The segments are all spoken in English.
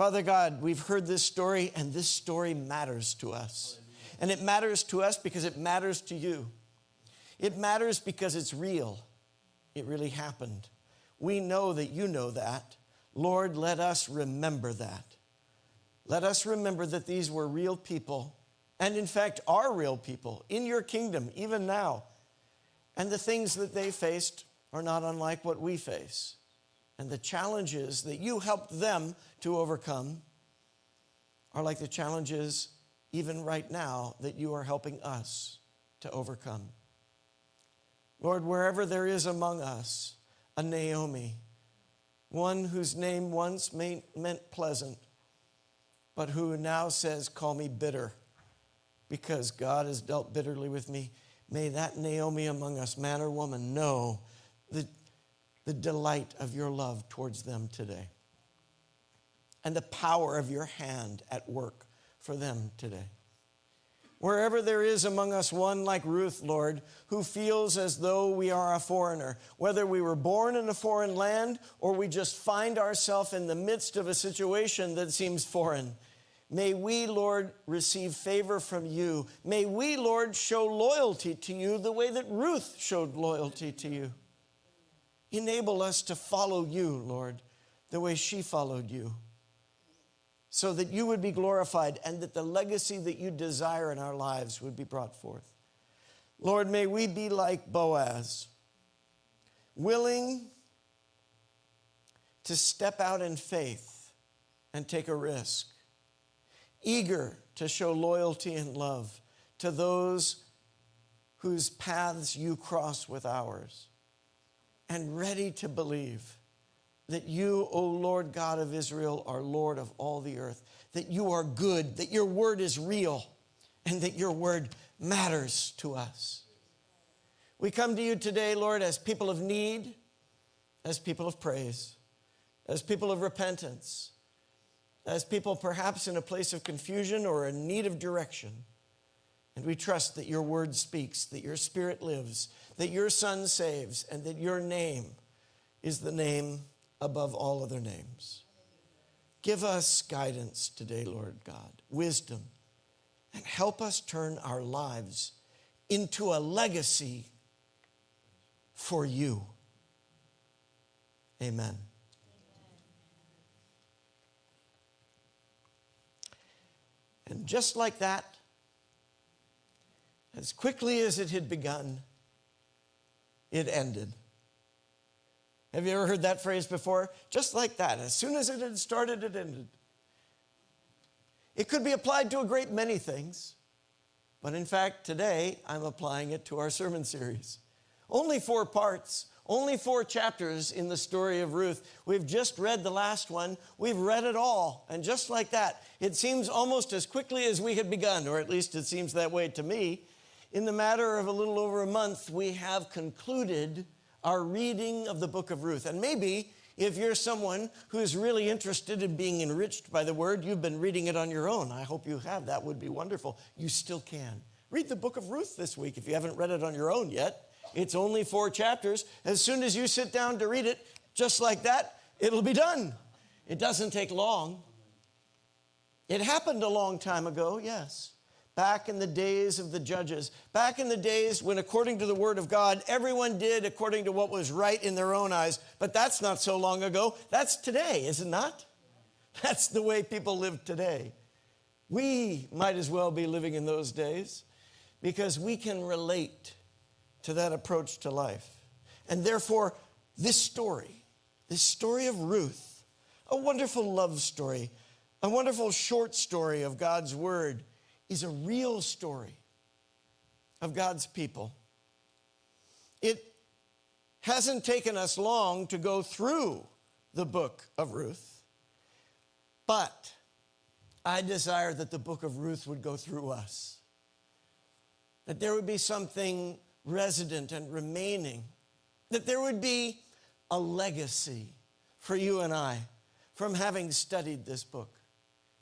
Father God, we've heard this story, and this story matters to us. And it matters to us because it matters to you. It matters because it's real. It really happened. We know that you know that. Lord, let us remember that. Let us remember that these were real people, and in fact, are real people in your kingdom, even now. And the things that they faced are not unlike what we face. And the challenges that you helped them to overcome are like the challenges, even right now, that you are helping us to overcome. Lord, wherever there is among us a Naomi, one whose name once meant pleasant, but who now says, Call me bitter, because God has dealt bitterly with me, may that Naomi among us, man or woman, know the the delight of your love towards them today and the power of your hand at work for them today. Wherever there is among us one like Ruth, Lord, who feels as though we are a foreigner, whether we were born in a foreign land or we just find ourselves in the midst of a situation that seems foreign, may we, Lord, receive favor from you. May we, Lord, show loyalty to you the way that Ruth showed loyalty to you. Enable us to follow you, Lord, the way she followed you, so that you would be glorified and that the legacy that you desire in our lives would be brought forth. Lord, may we be like Boaz, willing to step out in faith and take a risk, eager to show loyalty and love to those whose paths you cross with ours and ready to believe that you, O Lord God of Israel, are Lord of all the earth, that you are good, that your word is real, and that your word matters to us. We come to you today, Lord, as people of need, as people of praise, as people of repentance, as people perhaps in a place of confusion or in need of direction. And we trust that your word speaks, that your spirit lives, that your son saves, and that your name is the name above all other names. Give us guidance today, Lord God, wisdom, and help us turn our lives into a legacy for you. Amen. And just like that, as quickly as it had begun, it ended. Have you ever heard that phrase before? Just like that. As soon as it had started, it ended. It could be applied to a great many things, but in fact, today I'm applying it to our sermon series. Only four parts, only four chapters in the story of Ruth. We've just read the last one, we've read it all, and just like that, it seems almost as quickly as we had begun, or at least it seems that way to me in the matter of a little over a month, we have concluded our reading of the book of Ruth. And maybe if you're someone who's really interested in being enriched by the word, you've been reading it on your own. I hope you have. That would be wonderful. You still can. Read the book of Ruth this week if you haven't read it on your own yet. It's only four chapters. As soon as you sit down to read it, just like that, it'll be done. It doesn't take long. It happened a long time ago, yes back in the days of the judges, back in the days when, according to the word of God, everyone did according to what was right in their own eyes. But that's not so long ago. That's today, is it not? That's the way people live today. We might as well be living in those days because we can relate to that approach to life. And therefore, this story, this story of Ruth, a wonderful love story, a wonderful short story of God's word is a real story of God's people. It hasn't taken us long to go through the book of Ruth, but I desire that the book of Ruth would go through us, that there would be something resident and remaining, that there would be a legacy for you and I from having studied this book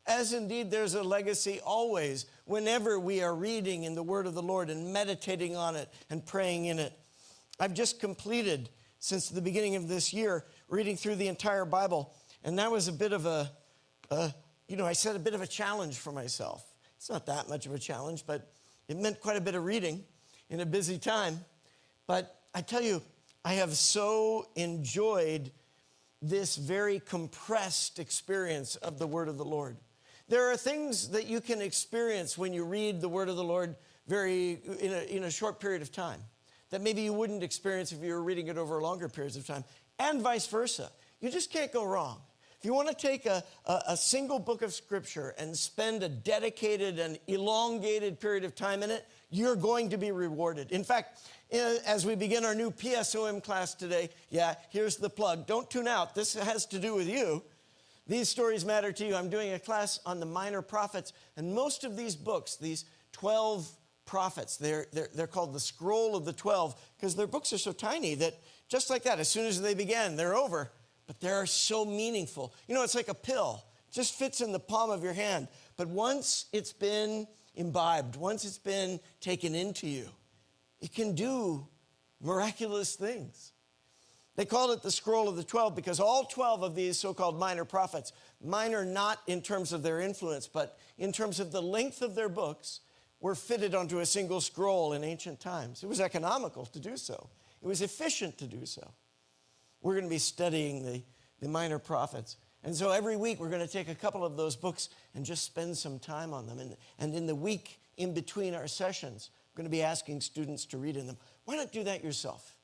as indeed there's a legacy always whenever we are reading in the Word of the Lord and meditating on it and praying in it. I've just completed, since the beginning of this year, reading through the entire Bible, and that was a bit of a uh, you know, I set a bit of a challenge for myself. It's not that much of a challenge, but it meant quite a bit of reading in a busy time. But I tell you, I have so enjoyed this very compressed experience of the Word of the Lord. There are things that you can experience when you read the Word of the Lord very in a, in a short period of time that maybe you wouldn't experience if you were reading it over longer periods of time, and vice versa. You just can't go wrong. If you want to take a, a, a, single book of scripture and spend a dedicated and elongated period of time in it, you're going to be rewarded. In fact, as we begin our new PSOM class today, yeah, here's the plug. Don't tune out. This has to do with you. These stories matter to you. I'm doing a class on the minor prophets, and most of these books, these 12 prophets, they're, they're, they're called the scroll of the 12 because their books are so tiny that just like that, as soon as they began, they're over. But they're so meaningful. You know, it's like a pill, it just fits in the palm of your hand. But once it's been imbibed, once it's been taken into you, it can do miraculous things. They called it the scroll of the 12 because all 12 of these so called minor prophets, minor not in terms of their influence, but in terms of the length of their books, were fitted onto a single scroll in ancient times. It was economical to do so, it was efficient to do so. We're going to be studying the, the minor prophets. And so every week we're going to take a couple of those books and just spend some time on them. And, and in the week in between our sessions, we're going to be asking students to read in them. Why not do that yourself?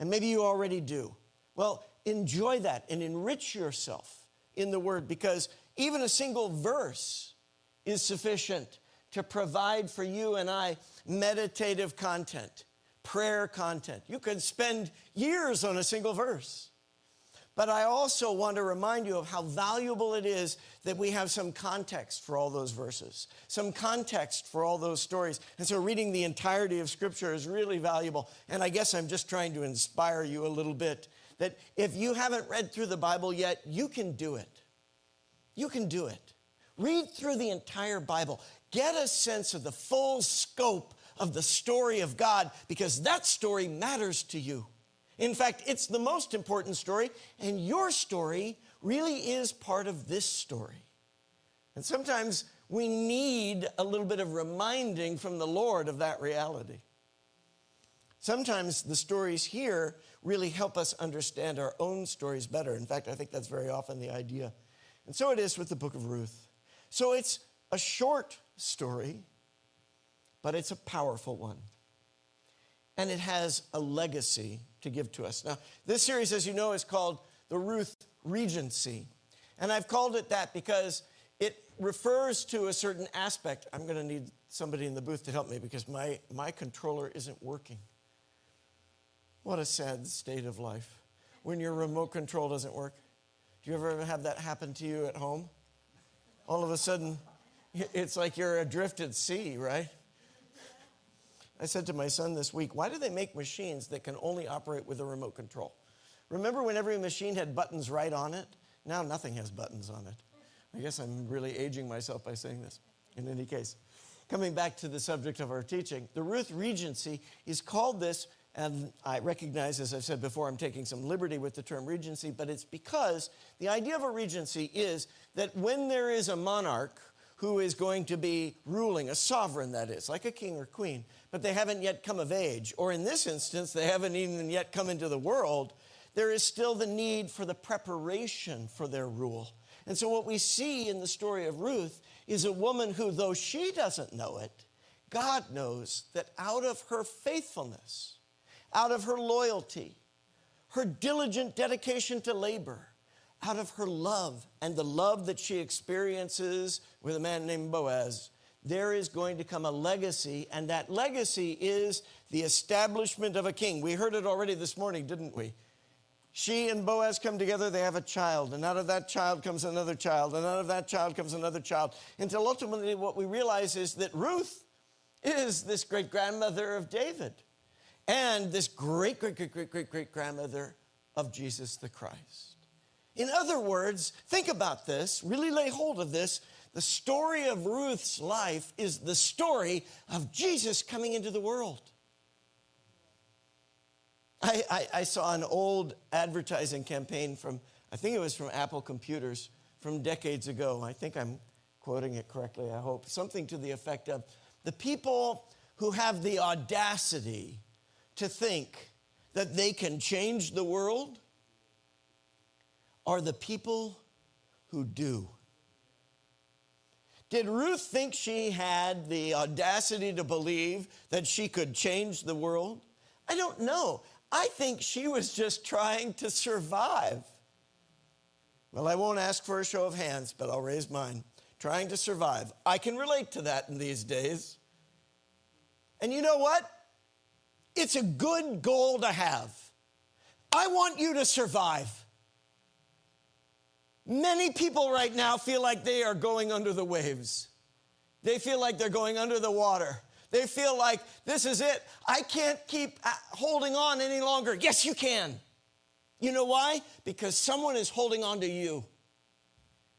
And maybe you already do. Well, enjoy that and enrich yourself in the Word because even a single verse is sufficient to provide for you and I meditative content, prayer content. You could spend years on a single verse. But I also want to remind you of how valuable it is that we have some context for all those verses, some context for all those stories. And so reading the entirety of Scripture is really valuable. And I guess I'm just trying to inspire you a little bit that if you haven't read through the Bible yet, you can do it. You can do it. Read through the entire Bible. Get a sense of the full scope of the story of God because that story matters to you. In fact, it's the most important story, and your story really is part of this story. And sometimes we need a little bit of reminding from the Lord of that reality. Sometimes the stories here really help us understand our own stories better. In fact, I think that's very often the idea. And so it is with the book of Ruth. So it's a short story, but it's a powerful one. And it has a legacy to give to us. Now, this series, as you know, is called the Ruth Regency. And I've called it that because it refers to a certain aspect. I'm going to need somebody in the booth to help me because my, my controller isn't working. What a sad state of life when your remote control doesn't work. Do you ever have that happen to you at home? All of a sudden, it's like you're adrift at sea, right? I said to my son this week, why do they make machines that can only operate with a remote control? Remember when every machine had buttons right on it? Now nothing has buttons on it. I guess I'm really aging myself by saying this. In any case, coming back to the subject of our teaching, the Ruth Regency is called this, and I recognize, as I've said before, I'm taking some liberty with the term regency, but it's because the idea of a regency is that when there is a monarch who is going to be ruling, a sovereign that is, like a king or queen, but they haven't yet come of age, or in this instance, they haven't even yet come into the world, there is still the need for the preparation for their rule. And so, what we see in the story of Ruth is a woman who, though she doesn't know it, God knows that out of her faithfulness, out of her loyalty, her diligent dedication to labor, out of her love and the love that she experiences with a man named Boaz, there is going to come a legacy, and that legacy is the establishment of a king. We heard it already this morning, didn't we? She and Boaz come together, they have a child, and out of that child comes another child, and out of that child comes another child, until ultimately what we realize is that Ruth is this great grandmother of David and this great, great, great, great, great, great grandmother of Jesus the Christ. In other words, think about this, really lay hold of this. The story of Ruth's life is the story of Jesus coming into the world. I, I, I, saw an old advertising campaign from, I think it was from Apple Computers, from decades ago. I think I'm quoting it correctly, I hope. Something to the effect of the people who have the audacity to think that they can change the world are the people who do. Did Ruth think she had the audacity to believe that she could change the world? I don't know. I think she was just trying to survive. Well, I won't ask for a show of hands, but I'll raise mine. Trying to survive. I can relate to that in these days. And you know what? It's a good goal to have. I want you to survive. Many people right now feel like they are going under the waves. They feel like they're going under the water. They feel like this is it. I can't keep uh, holding on any longer. Yes, you can. You know why? Because someone is holding on to you.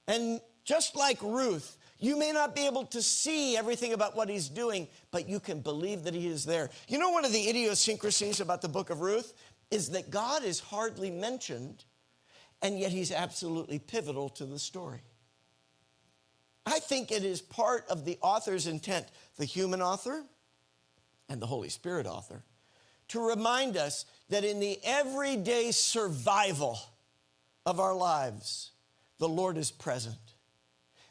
And just like Ruth, you may not be able to see everything about what he's doing, but you can believe that he is there. You know, one of the idiosyncrasies about the book of Ruth is that God is hardly mentioned, and yet he's absolutely pivotal to the story. I think it is part of the author's intent, the human author and the Holy Spirit author, to remind us that in the everyday survival of our lives, the Lord is present.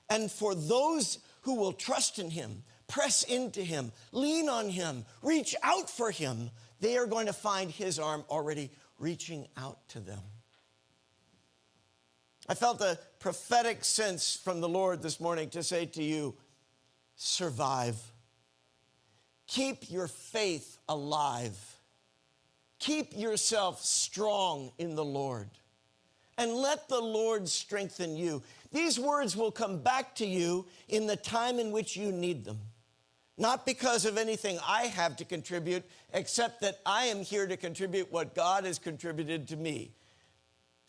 And for those who will trust in Him, press into Him, lean on Him, reach out for Him, they are going to find His arm already reaching out to them. I felt a prophetic sense from the Lord this morning to say to you survive. Keep your faith alive. Keep yourself strong in the Lord. And let the Lord strengthen you. These words will come back to you in the time in which you need them. Not because of anything I have to contribute, except that I am here to contribute what God has contributed to me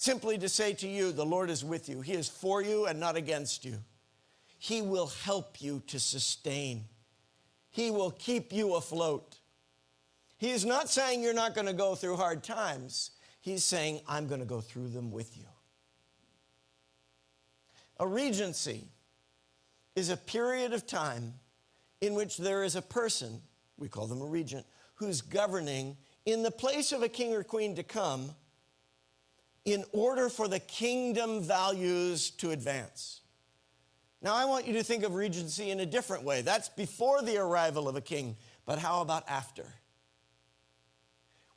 simply to say to you, the Lord is with you. He is for you and not against you. He will help you to sustain, He will keep you afloat. He is not saying you're not going to go through hard times. He's saying, I'm going to go through them with you. A regency is a period of time in which there is a person, we call them a regent, who's governing in the place of a king or queen to come in order for the kingdom values to advance. Now, I want you to think of regency in a different way. That's before the arrival of a king, but how about after?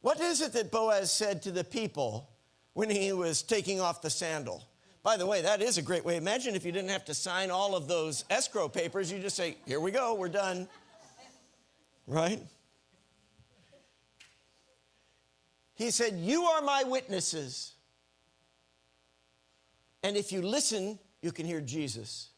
What is it that Boaz said to the people when he was taking off the sandal? By the way, that is a great way. Imagine if you didn't have to sign all of those escrow papers, you just say, Here we go, we're done. Right? He said, You are my witnesses and if you listen, you can hear Jesus.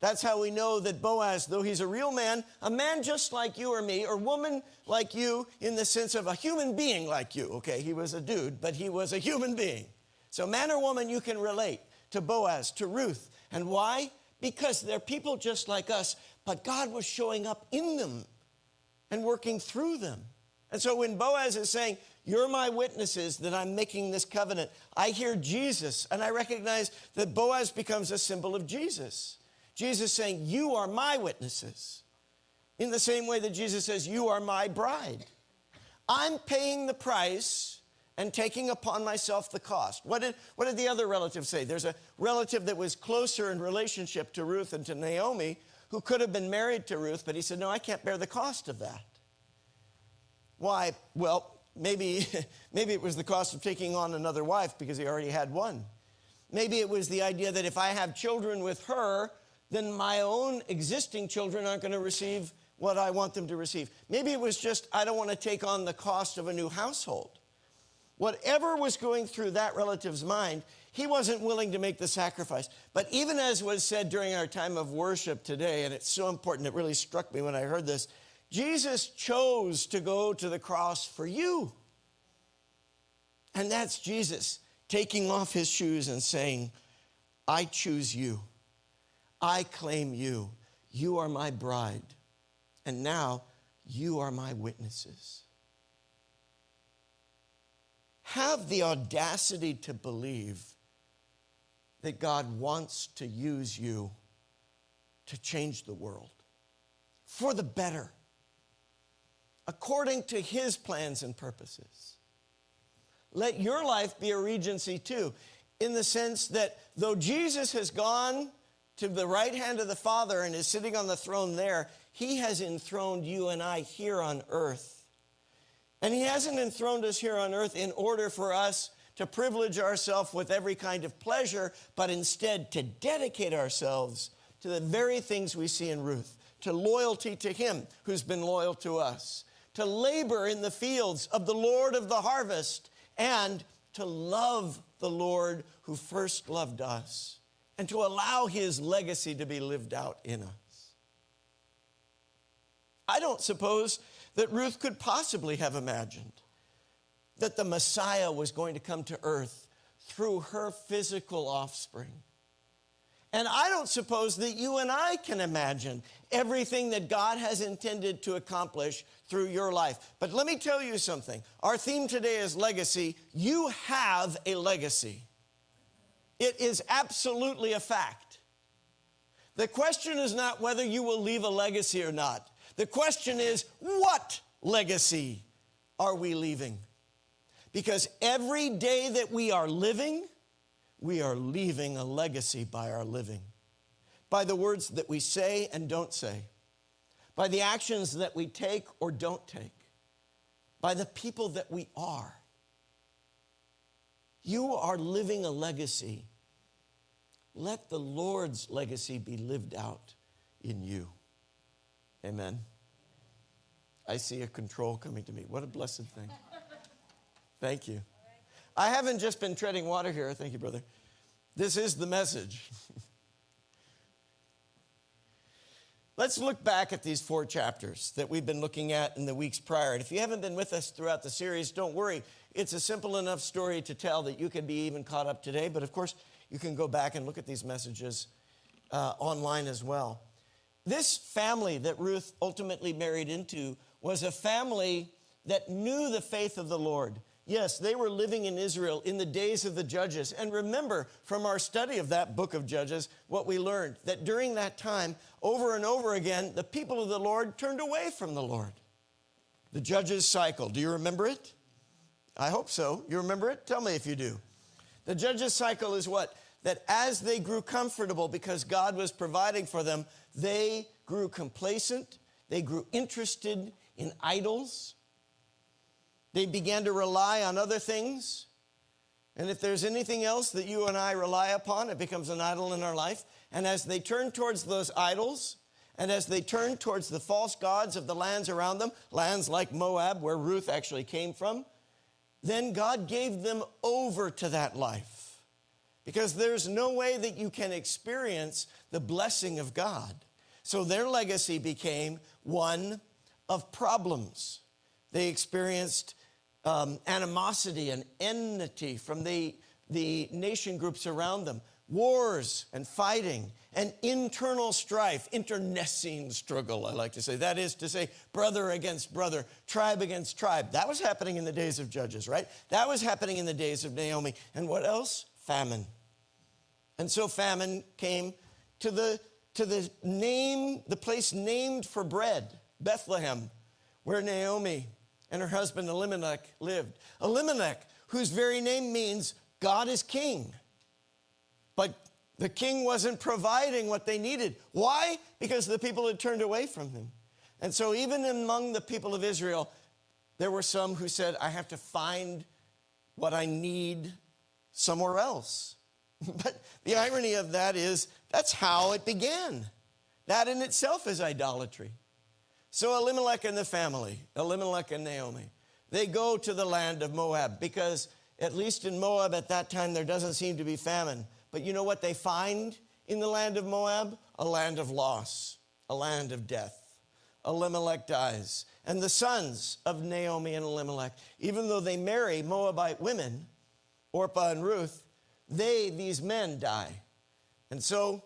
That's how we know that Boaz, though he's a real man, a man just like you or me, or woman like you, in the sense of a human being like you. Okay, he was a dude, but he was a human being. So, man or woman, you can relate to Boaz, to Ruth. And why? Because they're people just like us, but God was showing up in them and working through them. And so when Boaz is saying, you're my witnesses that I'm making this covenant. I hear Jesus, and I recognize that Boaz becomes a symbol of Jesus. Jesus saying, You are my witnesses. In the same way that Jesus says, You are my bride. I'm paying the price and taking upon myself the cost. What did, what did the other relative say? There's a relative that was closer in relationship to Ruth and to Naomi who could have been married to Ruth, but he said, No, I can't bear the cost of that. Why? Well, Maybe, maybe it was the cost of taking on another wife because he already had one. Maybe it was the idea that if I have children with her, then my own existing children aren't going to receive what I want them to receive. Maybe it was just, I don't want to take on the cost of a new household. Whatever was going through that relative's mind, he wasn't willing to make the sacrifice. But even as was said during our time of worship today, and it's so important, it really struck me when I heard this Jesus chose to go to the cross for you. And that's Jesus taking off his shoes and saying, I choose you. I claim you. You are my bride. And now you are my witnesses. Have the audacity to believe that God wants to use you to change the world for the better, according to His plans and purposes. Let your life be a regency too, in the sense that though Jesus has gone to the right hand of the Father and is sitting on the throne there, He has enthroned you and I here on earth. And He hasn't enthroned us here on earth in order for us to privilege ourselves with every kind of pleasure, but instead to dedicate ourselves to the very things we see in Ruth, to loyalty to Him who's been loyal to us, to labor in the fields of the Lord of the harvest, and to love the Lord who first loved us, and to allow His legacy to be lived out in us. I don't suppose that Ruth could possibly have imagined that the Messiah was going to come to earth through her physical offspring. And I don't suppose that you and I can imagine everything that God has intended to accomplish through your life. But let me tell you something. Our theme today is legacy. You have a legacy, it is absolutely a fact. The question is not whether you will leave a legacy or not. The question is, what legacy are we leaving? Because every day that we are living, we are leaving a legacy by our living, by the words that we say and don't say, by the actions that we take or don't take, by the people that we are. You are living a legacy. Let the Lord's legacy be lived out in you. Amen. I see a control coming to me. What a blessed thing. Thank you. I haven't just been treading water here. Thank you, brother. This is the message. Let's look back at these four chapters that we've been looking at in the weeks prior. And if you haven't been with us throughout the series, don't worry. It's a simple enough story to tell that you can be even caught up today. But of course, you can go back and look at these messages uh, online as well. This family that Ruth ultimately married into was a family that knew the faith of the Lord. Yes, they were living in Israel in the days of the judges. And remember from our study of that book of Judges what we learned that during that time, over and over again, the people of the Lord turned away from the Lord. The judges cycle. Do you remember it? I hope so. You remember it? Tell me if you do. The judges cycle is what? That as they grew comfortable because God was providing for them, they grew complacent, they grew interested in idols they began to rely on other things. And if there's anything else that you and I rely upon, it becomes an idol in our life. And as they turn towards those idols, and as they turn towards the false gods of the lands around them, lands like Moab, where Ruth actually came from, then God gave them over to that life. Because there's no way that you can experience the blessing of God. So their legacy became one of problems. They experienced um, animosity and enmity from the, the nation groups around them, wars and fighting and internal strife, internecine struggle, I like to say. That is to say, brother against brother, tribe against tribe. That was happening in the days of Judges, right? That was happening in the days of Naomi. And what else? Famine. And so famine came to the, to the name, the place named for bread, Bethlehem, where Naomi and her husband Elimelech lived. Elimelech, whose very name means God is king. But the king wasn't providing what they needed. Why? Because the people had turned away from him. And so, even among the people of Israel, there were some who said, I have to find what I need somewhere else. But the irony of that is that's how it began. That in itself is idolatry. So Elimelech and the family, Elimelech and Naomi, they go to the land of Moab because, at least in Moab at that time, there doesn't seem to be famine. But you know what they find in the land of Moab? A land of loss, a land of death. Elimelech dies. And the sons of Naomi and Elimelech, even though they marry Moabite women, Orpah and Ruth, they, these men, die. And so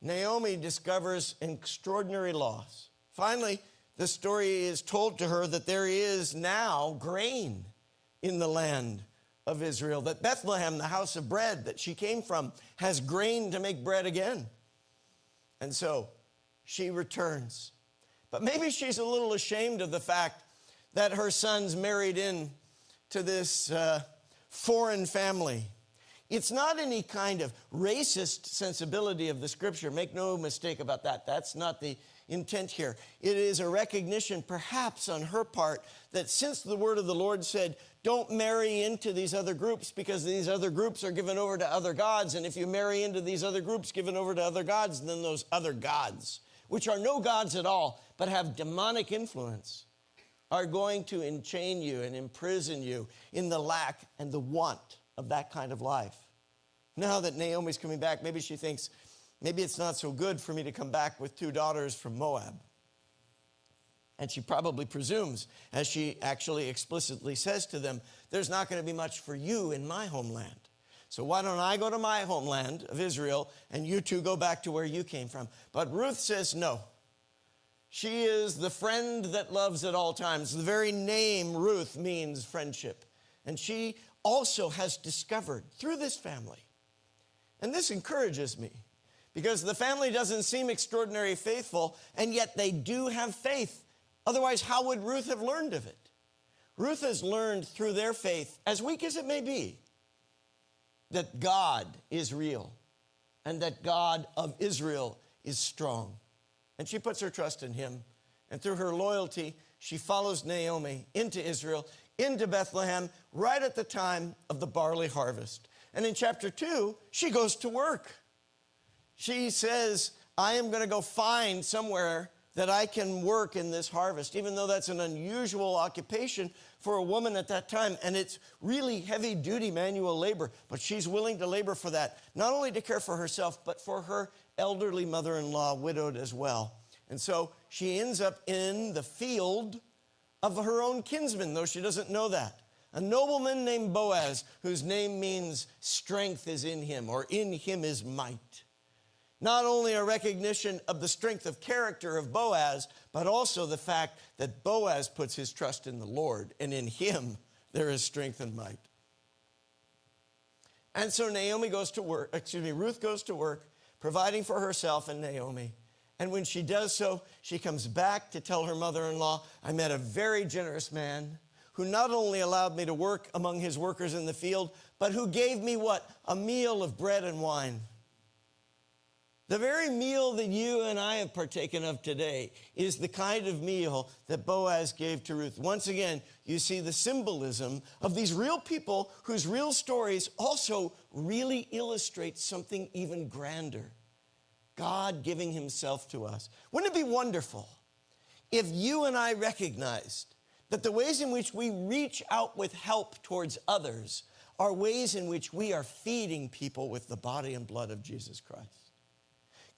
Naomi discovers extraordinary loss. Finally, the story is told to her that there is now grain in the land of Israel, that Bethlehem, the house of bread that she came from, has grain to make bread again. And so she returns. But maybe she's a little ashamed of the fact that her son's married in to this uh, foreign family. It's not any kind of racist sensibility of the scripture. Make no mistake about that. That's not the intent here. It is a recognition, perhaps on her part, that since the word of the Lord said, don't marry into these other groups because these other groups are given over to other gods. And if you marry into these other groups given over to other gods, then those other gods, which are no gods at all, but have demonic influence, are going to enchain you and imprison you in the lack and the want of that kind of life. Now that Naomi's coming back, maybe she thinks, maybe it's not so good for me to come back with two daughters from Moab. And she probably presumes, as she actually explicitly says to them, there's not going to be much for you in my homeland. So why don't I go to my homeland of Israel and you two go back to where you came from? But Ruth says no. She is the friend that loves at all times. The very name Ruth means friendship. And she also has discovered through this family, and this encourages me because the family doesn't seem extraordinarily faithful, and yet they do have faith. Otherwise, how would Ruth have learned of it? Ruth has learned through their faith, as weak as it may be, that God is real and that God of Israel is strong. And she puts her trust in him. And through her loyalty, she follows Naomi into Israel, into Bethlehem, right at the time of the barley harvest. And in chapter two, she goes to work. She says, I am going to go find somewhere that I can work in this harvest, even though that's an unusual occupation for a woman at that time. And it's really heavy duty manual labor, but she's willing to labor for that, not only to care for herself, but for her elderly mother in law, widowed as well. And so she ends up in the field of her own kinsman, though she doesn't know that. A nobleman named Boaz, whose name means strength is in him, or in him is might. Not only a recognition of the strength of character of Boaz, but also the fact that Boaz puts his trust in the Lord, and in him there is strength and might. And so Naomi goes to work, excuse me, Ruth goes to work, providing for herself and Naomi. And when she does so, she comes back to tell her mother in law, I met a very generous man who not only allowed me to work among his workers in the field, but who gave me what? A meal of bread and wine. The very meal that you and I have partaken of today is the kind of meal that Boaz gave to Ruth. Once again, you see the symbolism of these real people whose real stories also really illustrate something even grander God giving Himself to us. Wouldn't it be wonderful if you and I recognized that the ways in which we reach out with help towards others are ways in which we are feeding people with the body and blood of Jesus Christ?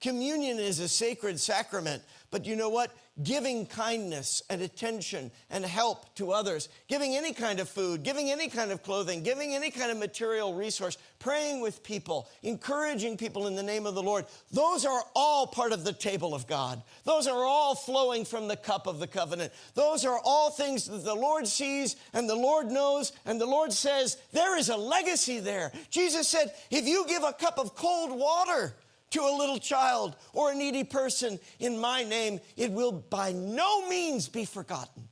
Communion is a sacred sacrament, but you know what? Giving kindness and attention and help to others, giving any kind of food, giving any kind of clothing, giving any kind of material resource, praying with people, encouraging people in the name of the Lord, those are all part of the table of God. Those are all flowing from the cup of the covenant. Those are all things that the Lord sees and the Lord knows, and the Lord says, there is a legacy there. Jesus said, if you give a cup of cold water, to a little child or a needy person in my name, it will by no means be forgotten.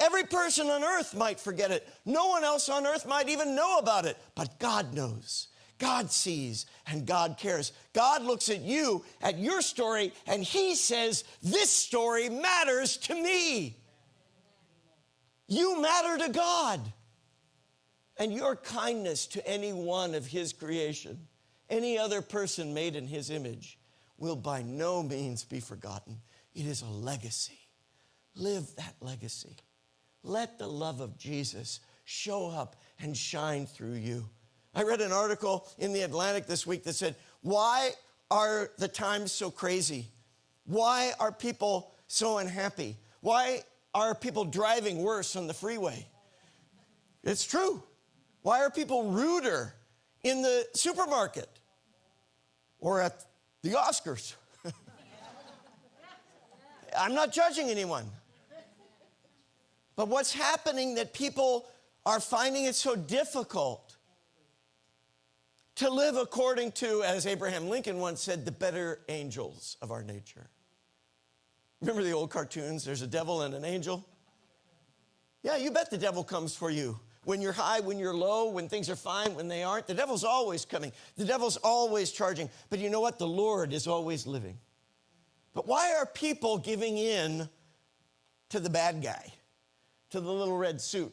Every person on earth might forget it. No one else on earth might even know about it, but God knows. God sees and God cares. God looks at you, at your story, and He says, This story matters to me. You matter to God. And your kindness to any one of His creation any other person made in his image will by no means be forgotten. It is a legacy. Live that legacy. Let the love of Jesus show up and shine through you. I read an article in the Atlantic this week that said, Why are the times so crazy? Why are people so unhappy? Why are people driving worse on the freeway? It's true. Why are people ruder in the supermarket? or at the Oscars. I'm not judging anyone. But what's happening that people are finding it so difficult to live according to, as Abraham Lincoln once said, the better angels of our nature. Remember the old cartoons? There's a devil and an angel. Yeah, you bet the devil comes for you. When you're high, when you're low, when things are fine, when they aren't. The devil's always coming. The devil's always charging. But you know what? The Lord is always living. But why are people giving in to the bad guy, to the little red suit?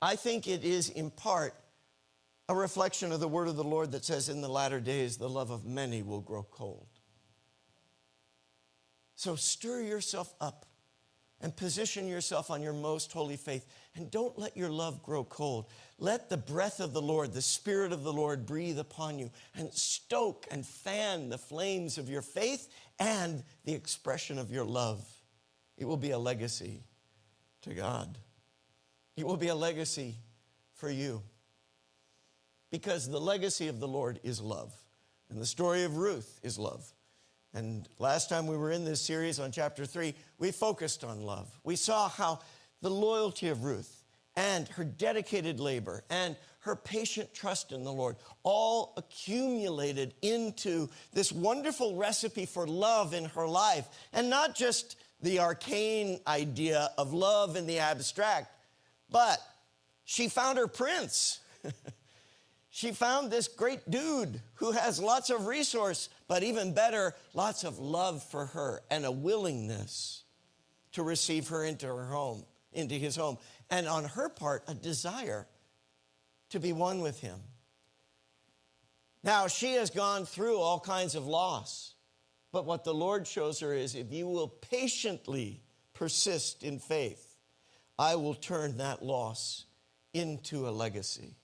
I think it is in part a reflection of the word of the Lord that says, In the latter days, the love of many will grow cold. So stir yourself up and position yourself on your most holy faith. And don't let your love grow cold. Let the breath of the Lord, the Spirit of the Lord, breathe upon you and stoke and fan the flames of your faith and the expression of your love. It will be a legacy to God, it will be a legacy for you. Because the legacy of the Lord is love. And the story of Ruth is love. And last time we were in this series on chapter three, we focused on love. We saw how the loyalty of Ruth and her dedicated labor and her patient trust in the Lord all accumulated into this wonderful recipe for love in her life. And not just the arcane idea of love in the abstract, but she found her prince. she found this great dude who has lots of resource, but even better, lots of love for her and a willingness to receive her into her home, into his home. And on her part, a desire to be one with him. Now, she has gone through all kinds of loss, but what the Lord shows her is if you will patiently persist in faith, I will turn that loss into a legacy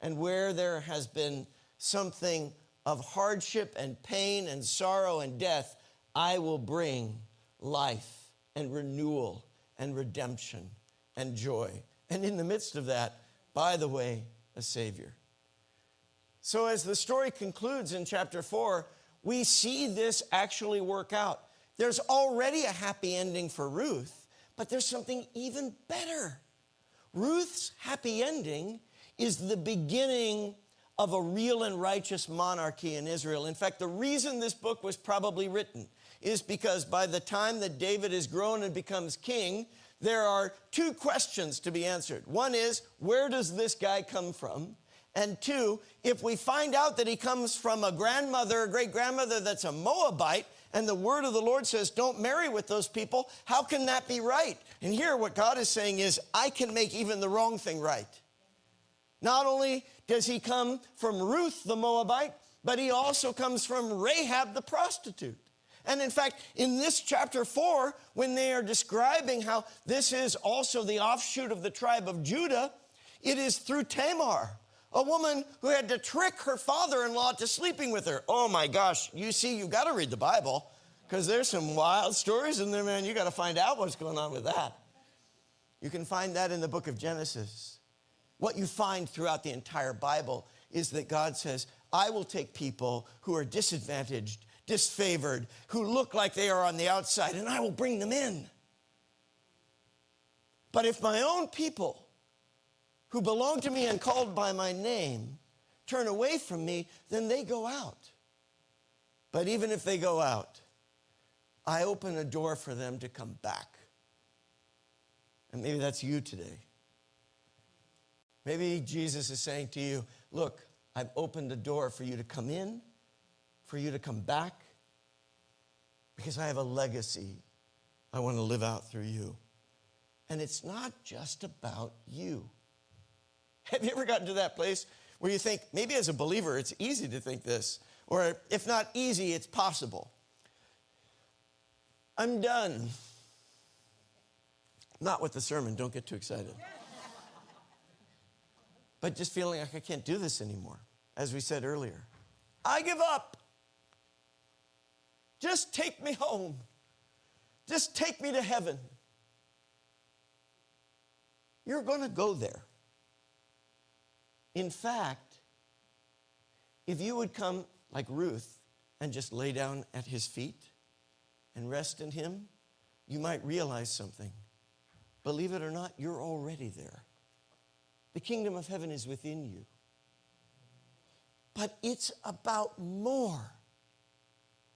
and where there has been something of hardship and pain and sorrow and death, I will bring life and renewal and redemption and joy. And in the midst of that, by the way, a Savior. So, as the story concludes in chapter four, we see this actually work out. There's already a happy ending for Ruth, but there's something even better. Ruth's happy ending is the beginning of a real and righteous monarchy in Israel. In fact, the reason this book was probably written is because by the time that David is grown and becomes king, there are two questions to be answered. One is, where does this guy come from? And two, if we find out that he comes from a grandmother, a great grandmother that's a Moabite, and the word of the Lord says, don't marry with those people, how can that be right? And here, what God is saying is, I can make even the wrong thing right. Not only does he come from Ruth the Moabite, but he also comes from Rahab the prostitute. And in fact, in this chapter four, when they are describing how this is also the offshoot of the tribe of Judah, it is through Tamar, a woman who had to trick her father in law to sleeping with her. Oh my gosh, you see, you got to read the Bible because there's some wild stories in there, man. You got to find out what's going on with that. You can find that in the book of Genesis. What you find throughout the entire Bible is that God says, I will take people who are disadvantaged, disfavored, who look like they are on the outside, and I will bring them in. But if my own people who belong to me and called by my name turn away from me, then they go out. But even if they go out, I open a door for them to come back. And maybe that's you today. Maybe Jesus is saying to you, Look, I've opened the door for you to come in, for you to come back, because I have a legacy I want to live out through you. And it's not just about you. Have you ever gotten to that place where you think, maybe as a believer, it's easy to think this, or if not easy, it's possible? I'm done. Not with the sermon, don't get too excited but just feeling like I can't do this anymore, as we said earlier. I give up. Just take me home. Just take me to heaven. You're going to go there. In fact, if you would come like Ruth and just lay down at his feet and rest in him, you might realize something. believe it or not, you're already there. The kingdom of heaven is within you. But it's about more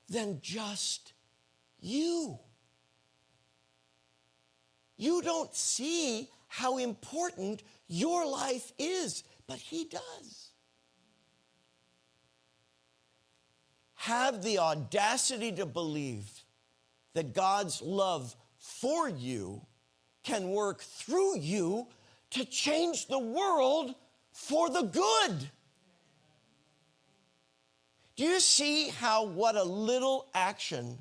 than just you. You don't see how important your life is, but He does. Have the audacity to believe that God's love for you can work through you to change the world for the good. Do you see how what a little action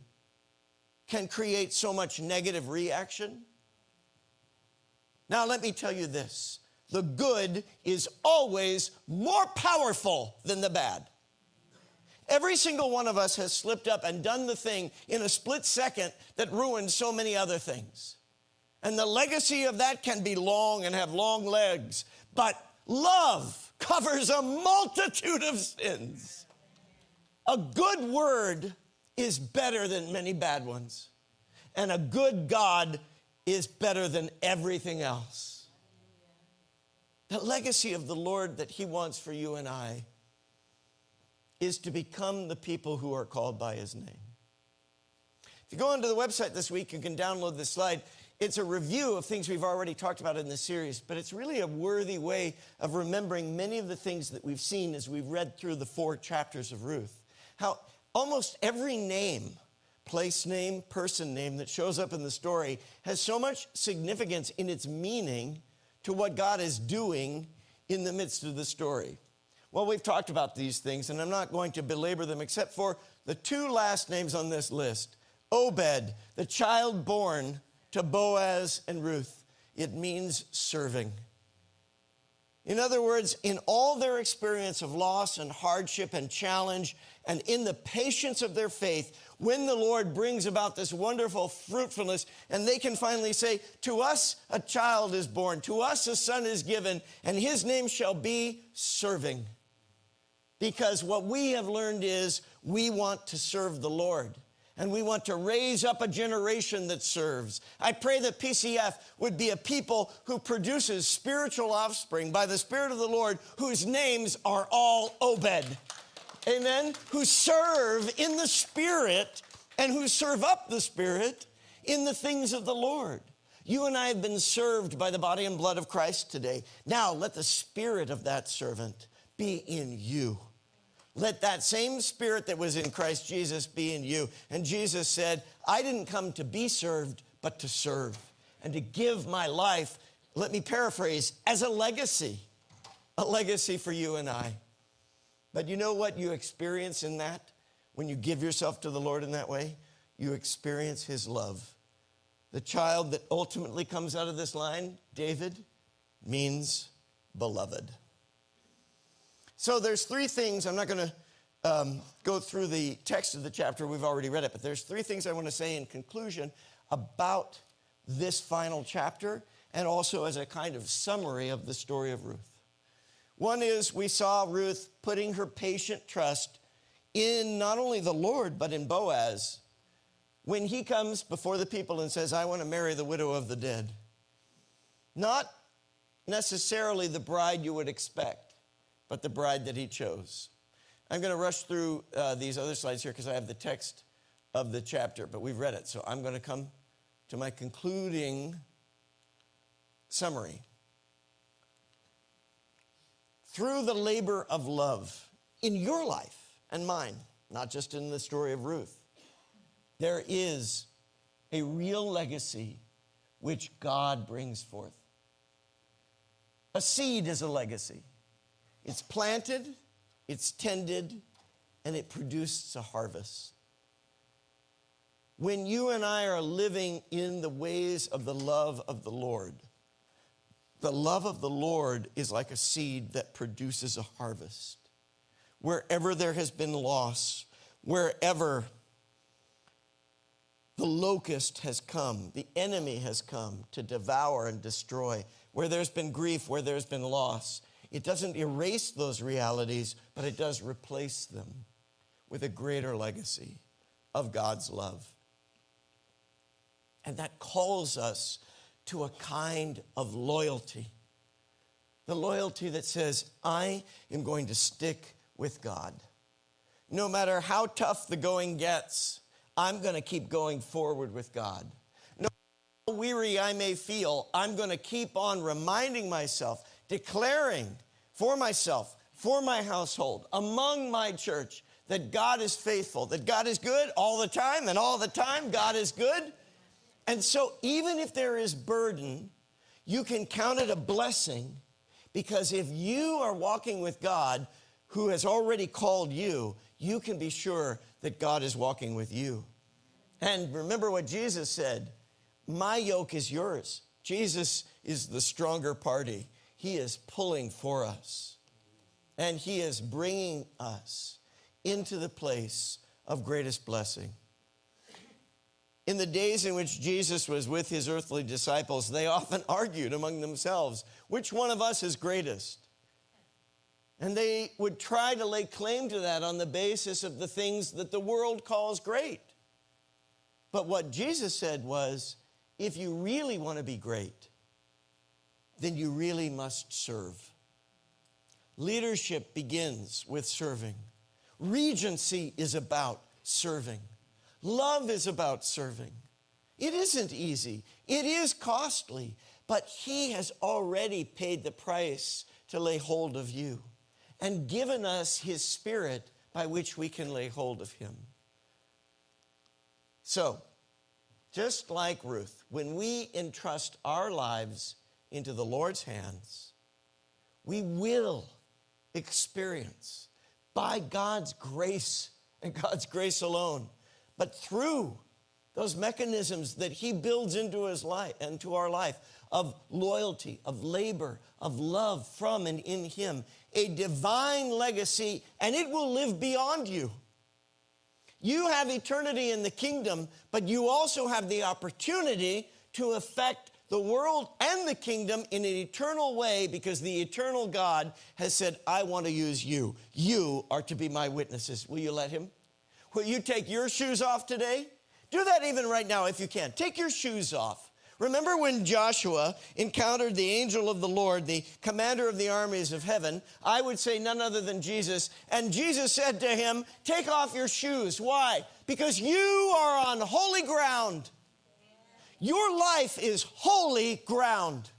can create so much negative reaction? Now, let me tell you this the good is always more powerful than the bad. Every single one of us has slipped up and done the thing in a split second that ruined so many other things. And the legacy of that can be long and have long legs. But love covers a multitude of sins. A good word is better than many bad ones. And a good God is better than everything else. The legacy of the Lord that He wants for you and I is to become the people who are called by His name. If you go onto the website this week, you can download this slide. It's a review of things we've already talked about in this series, but it's really a worthy way of remembering many of the things that we've seen as we've read through the four chapters of Ruth. How almost every name place name, person name that shows up in the story has so much significance in its meaning to what God is doing in the midst of the story. Well, we've talked about these things, and I'm not going to belabor them except for the two last names on this list Obed, the child born to Boaz and Ruth. It means serving. In other words, in all their experience of loss and hardship and challenge, and in the patience of their faith, when the Lord brings about this wonderful fruitfulness, and they can finally say, To us a child is born, to us a son is given, and his name shall be serving. Because what we have learned is we want to serve the Lord and we want to raise up a generation that serves. I pray that PCF would be a people who produces spiritual offspring by the Spirit of the Lord, whose names are all Obed. Amen? Who serve in the Spirit and who serve up the Spirit in the things of the Lord. You and I have been served by the body and blood of Christ today. Now let the spirit of that servant be in you. Let that same spirit that was in Christ Jesus be in you. And Jesus said, I didn't come to be served, but to serve and to give my life, let me paraphrase, as a legacy, a legacy for you and I. But you know what you experience in that? When you give yourself to the Lord in that way, you experience His love. The child that ultimately comes out of this line, David, means beloved. So there's three things. I'm not going to um, go through the text of the chapter. We've already read it, but there's three things I want to say in conclusion about this final chapter and also as a kind of summary of the story of Ruth. One is we saw Ruth putting her patient trust in not only the Lord, but in Boaz when he comes before the people and says, I want to marry the widow of the dead. Not necessarily the bride you would expect but the bride that he chose. I'm going to rush through uh, these other slides here because I have the text of the chapter, but we've read it. So I'm going to come to my concluding summary. Through the labor of love in your life and mine, not just in the story of Ruth, there is a real legacy which God brings forth. A seed is a legacy. It's planted, it's tended, and it produces a harvest. When you and I are living in the ways of the love of the Lord, the love of the Lord is like a seed that produces a harvest. Wherever there has been loss, wherever the locust has come, the enemy has come to devour and destroy, where there's been grief, where there's been loss, it doesn't erase those realities, but it does replace them with a greater legacy of God's love. And that calls us to a kind of loyalty. The loyalty that says, I am going to stick with God. No matter how tough the going gets, I'm going to keep going forward with God. No matter how weary I may feel, I'm going to keep on reminding myself, declaring for myself, for my household, among my church, that God is faithful, that God is good all the time, and all the time God is good. And so, even if there is burden, you can count it a blessing because if you are walking with God who has already called you, you can be sure that God is walking with you. And remember what Jesus said My yoke is yours. Jesus is the stronger party. He is pulling for us, and He is bringing us into the place of greatest blessing. In the days in which Jesus was with his earthly disciples, they often argued among themselves which one of us is greatest. And they would try to lay claim to that on the basis of the things that the world calls great. But what Jesus said was if you really want to be great, then you really must serve. Leadership begins with serving. Regency is about serving. Love is about serving. It isn't easy, it is costly, but He has already paid the price to lay hold of you and given us His Spirit by which we can lay hold of Him. So, just like Ruth, when we entrust our lives into the Lord's hands, we will experience by God's grace and God's grace alone, but through those mechanisms that He builds into His life, into our life of loyalty, of labor, of love from and in Him, a divine legacy, and it will live beyond you. You have eternity in the kingdom, but you also have the opportunity to affect the world and the kingdom in an eternal way because the eternal God has said, I want to use you. You are to be my witnesses. Will you let him? Will you take your shoes off today? Do that even right now if you can. Take your shoes off. Remember when Joshua encountered the angel of the Lord, the commander of the armies of heaven? I would say none other than Jesus. And Jesus said to him, Take off your shoes. Why? Because you are on holy ground. Your life is holy ground.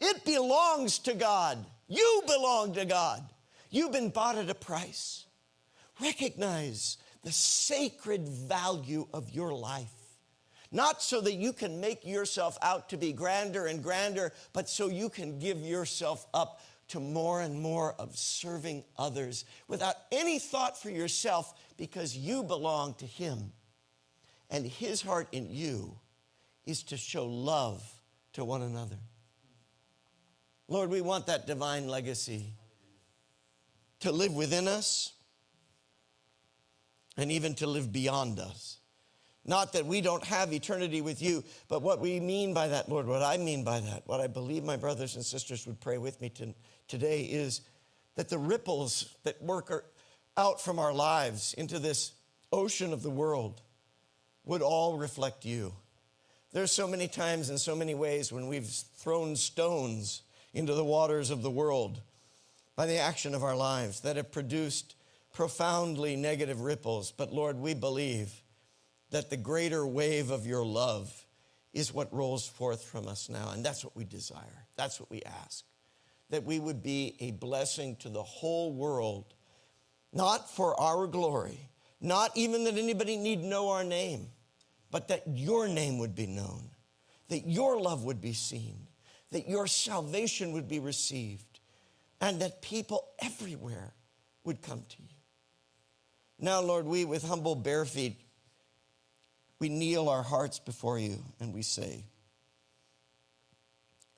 It belongs to God. You belong to God. You've been bought at a price. Recognize the sacred value of your life. Not so that you can make yourself out to be grander and grander, but so you can give yourself up to more and more of serving others without any thought for yourself because you belong to Him. And His heart in you is to show love to one another. Lord, we want that divine legacy to live within us and even to live beyond us. Not that we don't have eternity with you, but what we mean by that, Lord, what I mean by that, what I believe my brothers and sisters would pray with me to, today is that the ripples that work out from our lives into this ocean of the world would all reflect you. There's so many times and so many ways when we've thrown stones into the waters of the world by the action of our lives that have produced profoundly negative ripples. But Lord, we believe that the greater wave of your love is what rolls forth from us now. And that's what we desire. That's what we ask. That we would be a blessing to the whole world, not for our glory, not even that anybody need know our name but that your name would be known, that your love would be seen, that your salvation would be received, and that people everywhere would come to you. Now, Lord, we with humble bare feet, we kneel our hearts before you and we say,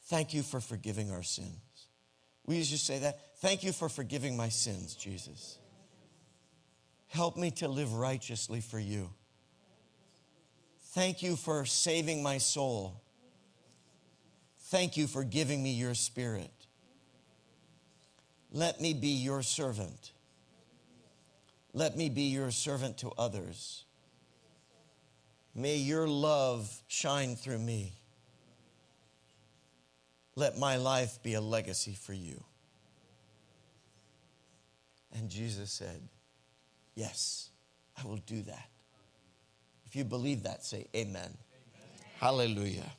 Thank you for forgiving our sins. We to say that. Thank you for forgiving my sins, Jesus. Help me to live righteously for you. Thank you for saving my soul. Thank you for giving me your spirit. Let me be your servant. Let me be your servant to others. May your love shine through me. let my life be a legacy for you. And Jesus said, Yes, I will do that. If you believe that, say amen. amen. Hallelujah.